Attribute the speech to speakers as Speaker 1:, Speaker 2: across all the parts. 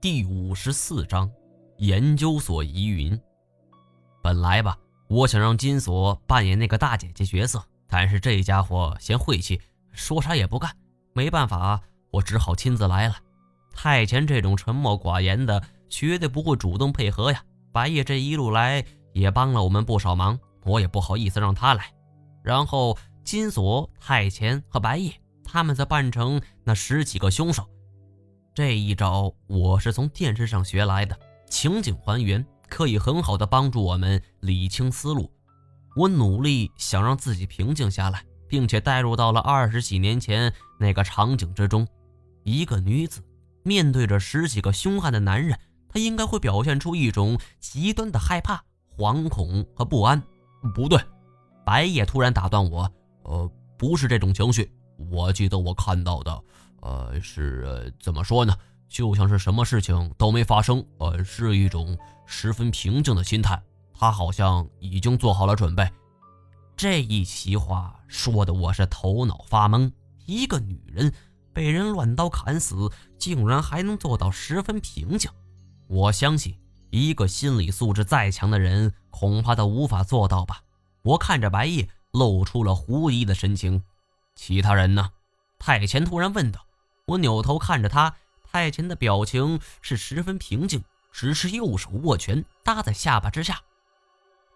Speaker 1: 第五十四章研究所疑云。本来吧，我想让金锁扮演那个大姐姐角色，但是这家伙嫌晦气，说啥也不干。没办法，我只好亲自来了。太前这种沉默寡言的，绝对不会主动配合呀。白夜这一路来也帮了我们不少忙，我也不好意思让他来。然后金锁、太前和白夜，他们则扮成那十几个凶手。这一招我是从电视上学来的，情景还原可以很好的帮助我们理清思路。我努力想让自己平静下来，并且带入到了二十几年前那个场景之中。一个女子面对着十几个凶悍的男人，她应该会表现出一种极端的害怕、惶恐和不安。不对，白夜突然打断我：“呃，不是这种情绪。我记得我看到的。”呃，是怎么说呢？就像是什么事情都没发生，呃，是一种十分平静的心态。他好像已经做好了准备。这一席话说的我是头脑发懵。一个女人被人乱刀砍死，竟然还能做到十分平静。我相信，一个心理素质再强的人，恐怕都无法做到吧。我看着白夜，露出了狐疑的神情。其他人呢？太前突然问道。我扭头看着他，太前的表情是十分平静，只是右手握拳搭在下巴之下。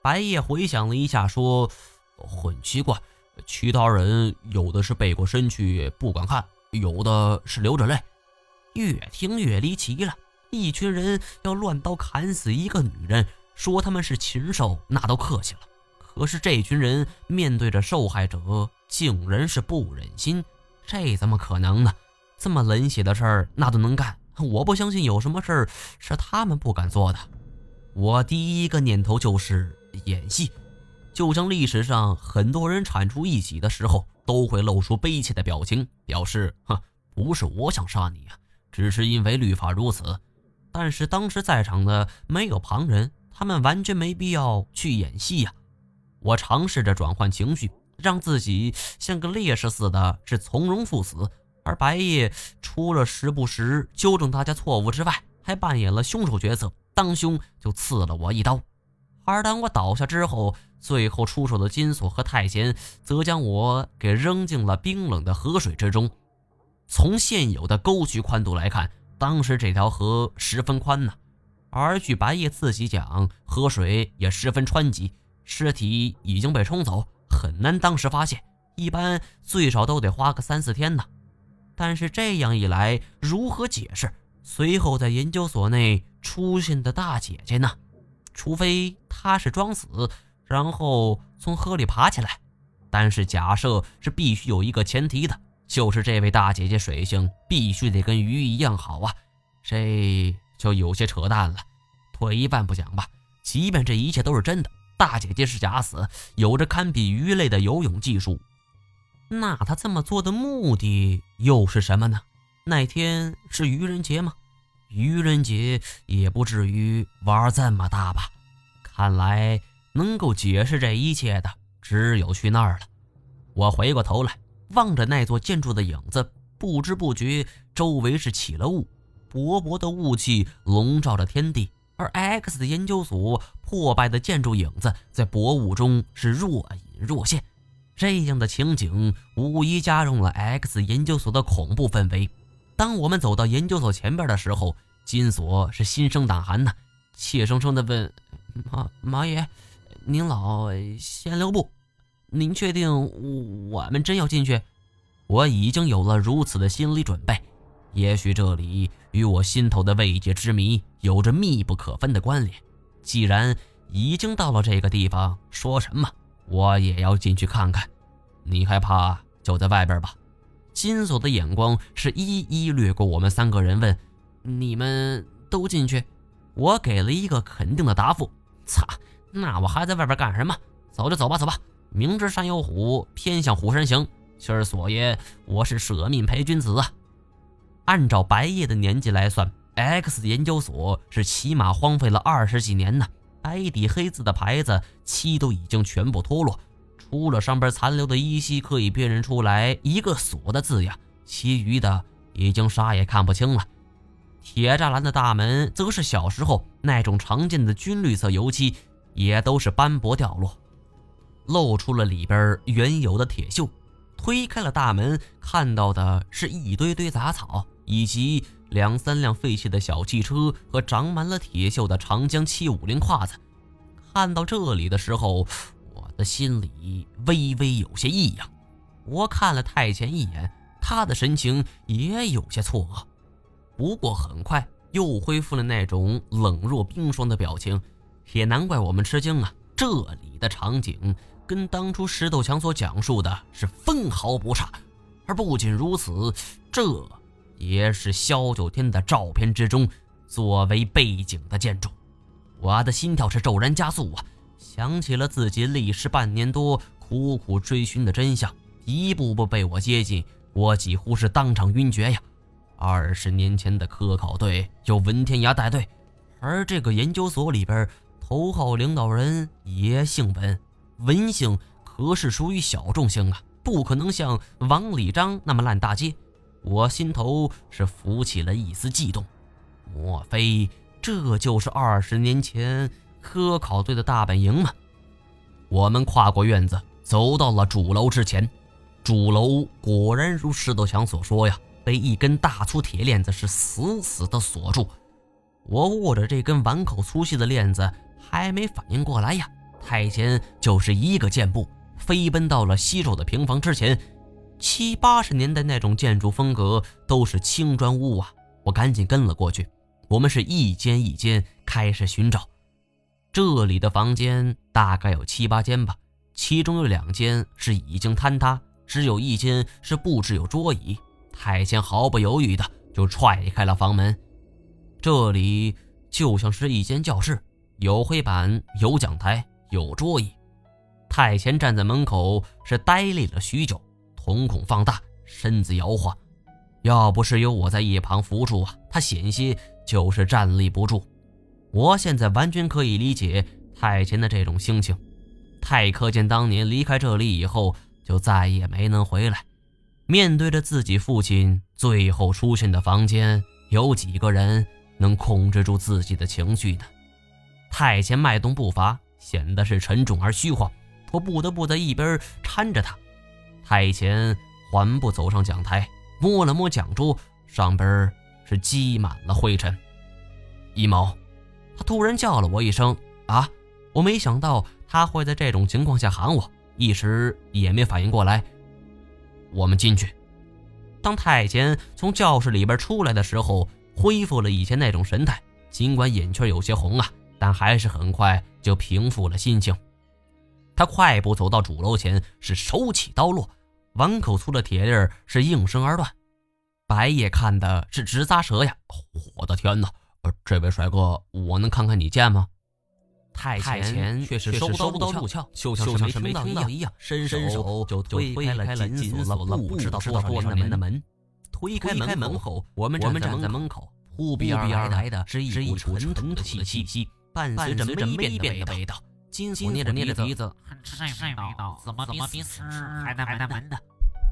Speaker 1: 白夜回想了一下，说：“很奇怪，其他人有的是背过身去不敢看，有的是流着泪。越听越离奇了。一群人要乱刀砍死一个女人，说他们是禽兽，那都客气了。可是这群人面对着受害者，竟然是不忍心，这怎么可能呢？”这么冷血的事儿，那都能干？我不相信有什么事儿是他们不敢做的。我第一个念头就是演戏，就像历史上很多人铲除异己的时候，都会露出悲切的表情，表示：“哼，不是我想杀你啊，只是因为律法如此。”但是当时在场的没有旁人，他们完全没必要去演戏呀。我尝试着转换情绪，让自己像个烈士似的，是从容赴死。而白夜除了时不时纠正大家错误之外，还扮演了凶手角色，当胸就刺了我一刀。而当我倒下之后，最后出手的金锁和太监则将我给扔进了冰冷的河水之中。从现有的沟渠宽度来看，当时这条河十分宽呢。而据白夜自己讲，河水也十分湍急，尸体已经被冲走，很难当时发现，一般最少都得花个三四天呢。但是这样一来，如何解释随后在研究所内出现的大姐姐呢？除非她是装死，然后从河里爬起来。但是假设是必须有一个前提的，就是这位大姐姐水性必须得跟鱼一样好啊，这就有些扯淡了。退一万步讲吧，即便这一切都是真的，大姐姐是假死，有着堪比鱼类的游泳技术。那她这么做的目的又是什么呢？那天是愚人节吗？愚人节也不至于玩这么大吧？看来能够解释这一切的只有去那儿了。我回过头来望着那座建筑的影子，不知不觉周围是起了雾，薄薄的雾气笼罩着天地，而 X 的研究所破败的建筑影子在薄雾中是若隐若现。这样的情景无疑加重了 X 研究所的恐怖氛围。当我们走到研究所前边的时候，金锁是心生胆寒呐，怯生生地问：“马马爷，您老先留步。您确定我们真要进去？”我已经有了如此的心理准备。也许这里与我心头的未解之谜有着密不可分的关联。既然已经到了这个地方，说什么？我也要进去看看，你害怕就在外边吧。金锁的眼光是一一掠过我们三个人，问：“你们都进去？”我给了一个肯定的答复。擦，那我还在外边干什么？走就走吧，走吧。明知山有虎，偏向虎山行。今儿锁爷，我是舍命陪君子啊。按照白夜的年纪来算，X 研究所是起码荒废了二十几年呢。白底黑字的牌子漆都已经全部脱落，除了上边残留的依稀可以辨认出来一个“锁”的字样，其余的已经啥也看不清了。铁栅栏的大门则是小时候那种常见的军绿色油漆，也都是斑驳掉落，露出了里边原有的铁锈。推开了大门，看到的是一堆堆杂草，以及两三辆废弃的小汽车和长满了铁锈的长江七五零胯子。看到这里的时候，的心里微微有些异样。我看了太前一眼，他的神情也有些错愕，不过很快又恢复了那种冷若冰霜的表情。也难怪我们吃惊啊！这里的场景跟当初石头强所讲述的是分毫不差。而不仅如此，这也是萧九天的照片之中作为背景的建筑。我的心跳是骤然加速啊！想起了自己历时半年多苦苦追寻的真相。一步步被我接近，我几乎是当场晕厥呀！二十年前的科考队由文天涯带队，而这个研究所里边头号领导人也姓文，文姓可是属于小众姓啊，不可能像王李章那么烂大街。我心头是浮起了一丝悸动，莫非这就是二十年前科考队的大本营吗？我们跨过院子，走到了主楼之前。主楼果然如石头强所说呀，被一根大粗铁链子是死死的锁住。我握着这根碗口粗细的链子，还没反应过来呀，太监就是一个箭步飞奔到了西肉的平房之前。七八十年代那种建筑风格都是青砖屋啊，我赶紧跟了过去。我们是一间一间开始寻找，这里的房间大概有七八间吧，其中有两间是已经坍塌。只有一间是布置有桌椅，太监毫不犹豫的就踹开了房门。这里就像是一间教室，有黑板，有讲台，有桌椅。太监站在门口是呆立了许久，瞳孔放大，身子摇晃。要不是有我在一旁扶住啊，他险些就是站立不住。我现在完全可以理解太监的这种心情。太科见当年离开这里以后。就再也没能回来。面对着自己父亲最后出现的房间，有几个人能控制住自己的情绪呢？太监迈动步伐，显得是沉重而虚晃，我不得不在一边搀着他。太监缓步走上讲台，摸了摸讲桌，上边是积满了灰尘。一毛，他突然叫了我一声：“啊！”我没想到他会在这种情况下喊我。一时也没反应过来。我们进去。当太监从教室里边出来的时候，恢复了以前那种神态，尽管眼圈有些红啊，但还是很快就平复了心情。他快步走到主楼前，是手起刀落，碗口粗的铁链是应声而断。白夜看的是直咂舌呀！我的天哪！这位帅哥，我能看看你剑吗？太前却是收刀入鞘，就像是没听到一样，伸手就推开了紧锁了不知道多少年的门。推开门后，我们站在门口，扑鼻而来的是一股纯土的气息，伴随着霉变的味道。金锁捏着捏着鼻子，
Speaker 2: 这味道怎么怎么比死还难闻呢？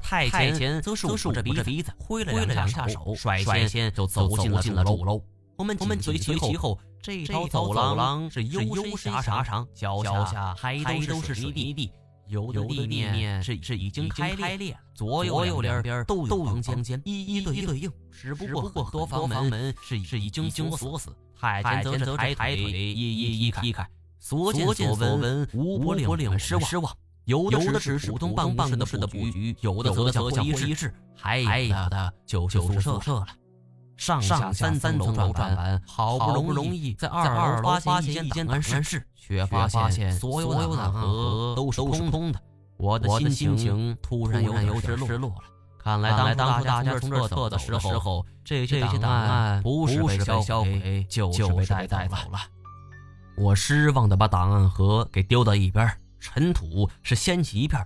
Speaker 1: 太前则是捂着鼻子，挥了两下手，率先就走进了主楼。我们紧随其后。这条走廊是幽深狭长，脚下还都是水泥地，有的地面是是已经开裂了，左右两边都有房间，一一对应。只不过多房门是是已经锁死，太监则是抬腿一一一开，所见所闻无不令人失望。有的只是普通办公室的布局，有的则像会议室，还有的就是宿舍了。上下三三层楼转完，好不容易在二楼发现一间档案室，却发现所有档案盒都是空空的。我的心情突然有点失落了。看来当初大家从这撤的时候，这些档案不是被销毁，就是被带走了。我失望的把档案盒给丢到一边，尘土是掀起一片。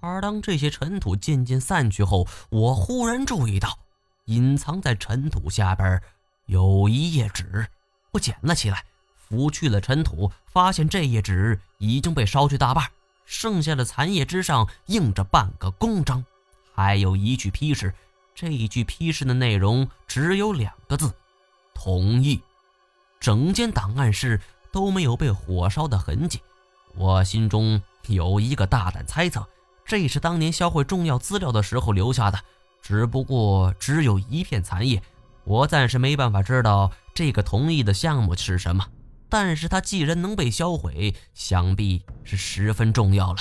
Speaker 1: 而当这些尘土渐渐散去后，我忽然注意到。隐藏在尘土下边有一页纸，我捡了起来，拂去了尘土，发现这页纸已经被烧去大半，剩下的残页之上印着半个公章，还有一句批示。这一句批示的内容只有两个字：“同意。整间档案室都没有被火烧的痕迹，我心中有一个大胆猜测：这是当年销毁重要资料的时候留下的，只不过只有一片残叶。我暂时没办法知道这个同意的项目是什么，但是它既然能被销毁，想必是十分重要了。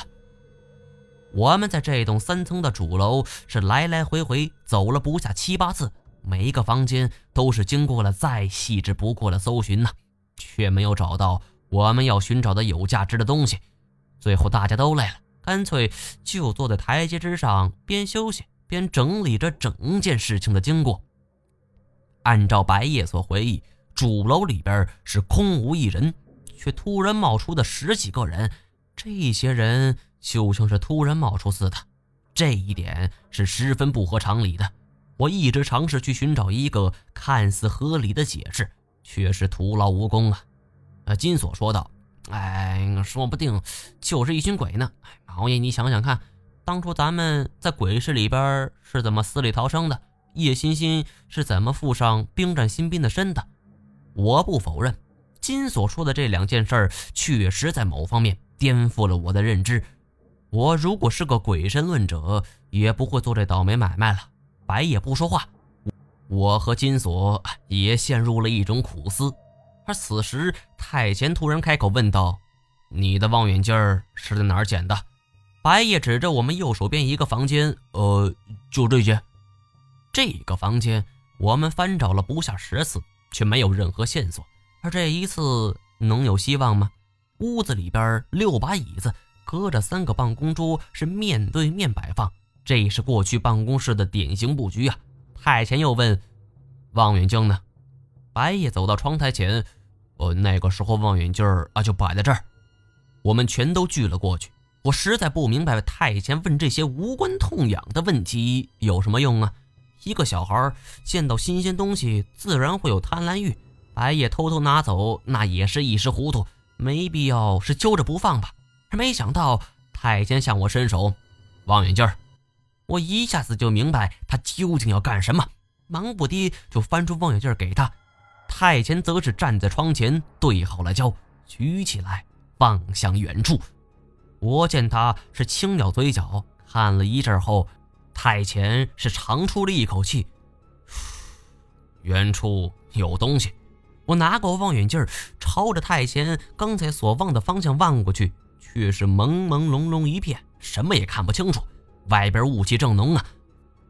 Speaker 1: 我们在这栋三层的主楼是来来回回走了不下七八次。每一个房间都是经过了再细致不过的搜寻呢，却没有找到我们要寻找的有价值的东西。最后大家都累了，干脆就坐在台阶之上，边休息边整理着整件事情的经过。按照白夜所回忆，主楼里边是空无一人，却突然冒出的十几个人，这些人就像是突然冒出似的，这一点是十分不合常理的。我一直尝试去寻找一个看似合理的解释，却是徒劳无功啊！呃，金锁说道：“哎，说不定就是一群鬼呢。王爷，你想想看，当初咱们在鬼市里边是怎么死里逃生的？叶欣欣是怎么附上冰战新兵的身的？我不否认，金锁说的这两件事儿确实在某方面颠覆了我的认知。我如果是个鬼神论者，也不会做这倒霉买卖了。”白也不说话，我和金锁也陷入了一种苦思。而此时，太前突然开口问道：“你的望远镜是在哪儿捡的？”白夜指着我们右手边一个房间：“呃，就这间。”这个房间我们翻找了不下十次，却没有任何线索。而这一次能有希望吗？屋子里边六把椅子，隔着三个办公桌，是面对面摆放。这是过去办公室的典型布局啊！太前又问：“望远镜呢？”白夜走到窗台前：“呃，那个时候望远镜啊就摆在这儿。”我们全都聚了过去。我实在不明白太监问这些无关痛痒的问题有什么用啊！一个小孩见到新鲜东西自然会有贪婪欲，白夜偷偷拿走那也是一时糊涂，没必要是揪着不放吧？没想到太监向我伸手：“望远镜。”我一下子就明白他究竟要干什么，忙不迭就翻出望远镜给他。太监则是站在窗前对好了焦，举起来望向远处。我见他是轻咬嘴角，看了一阵后，太前是长出了一口气，远处有东西。我拿过望远镜，朝着太前刚才所望的方向望过去，却是朦朦胧胧一片，什么也看不清楚。外边雾气正浓啊，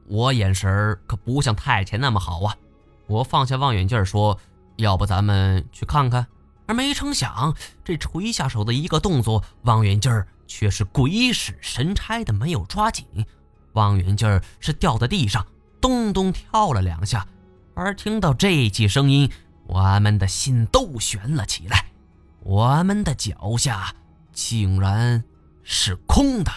Speaker 1: 我眼神可不像太前那么好啊。我放下望远镜说：“要不咱们去看看？”而没成想，这垂下手的一个动作，望远镜却是鬼使神差的没有抓紧，望远镜是掉在地上，咚咚跳了两下。而听到这记声音，我们的心都悬了起来。我们的脚下竟然是空的。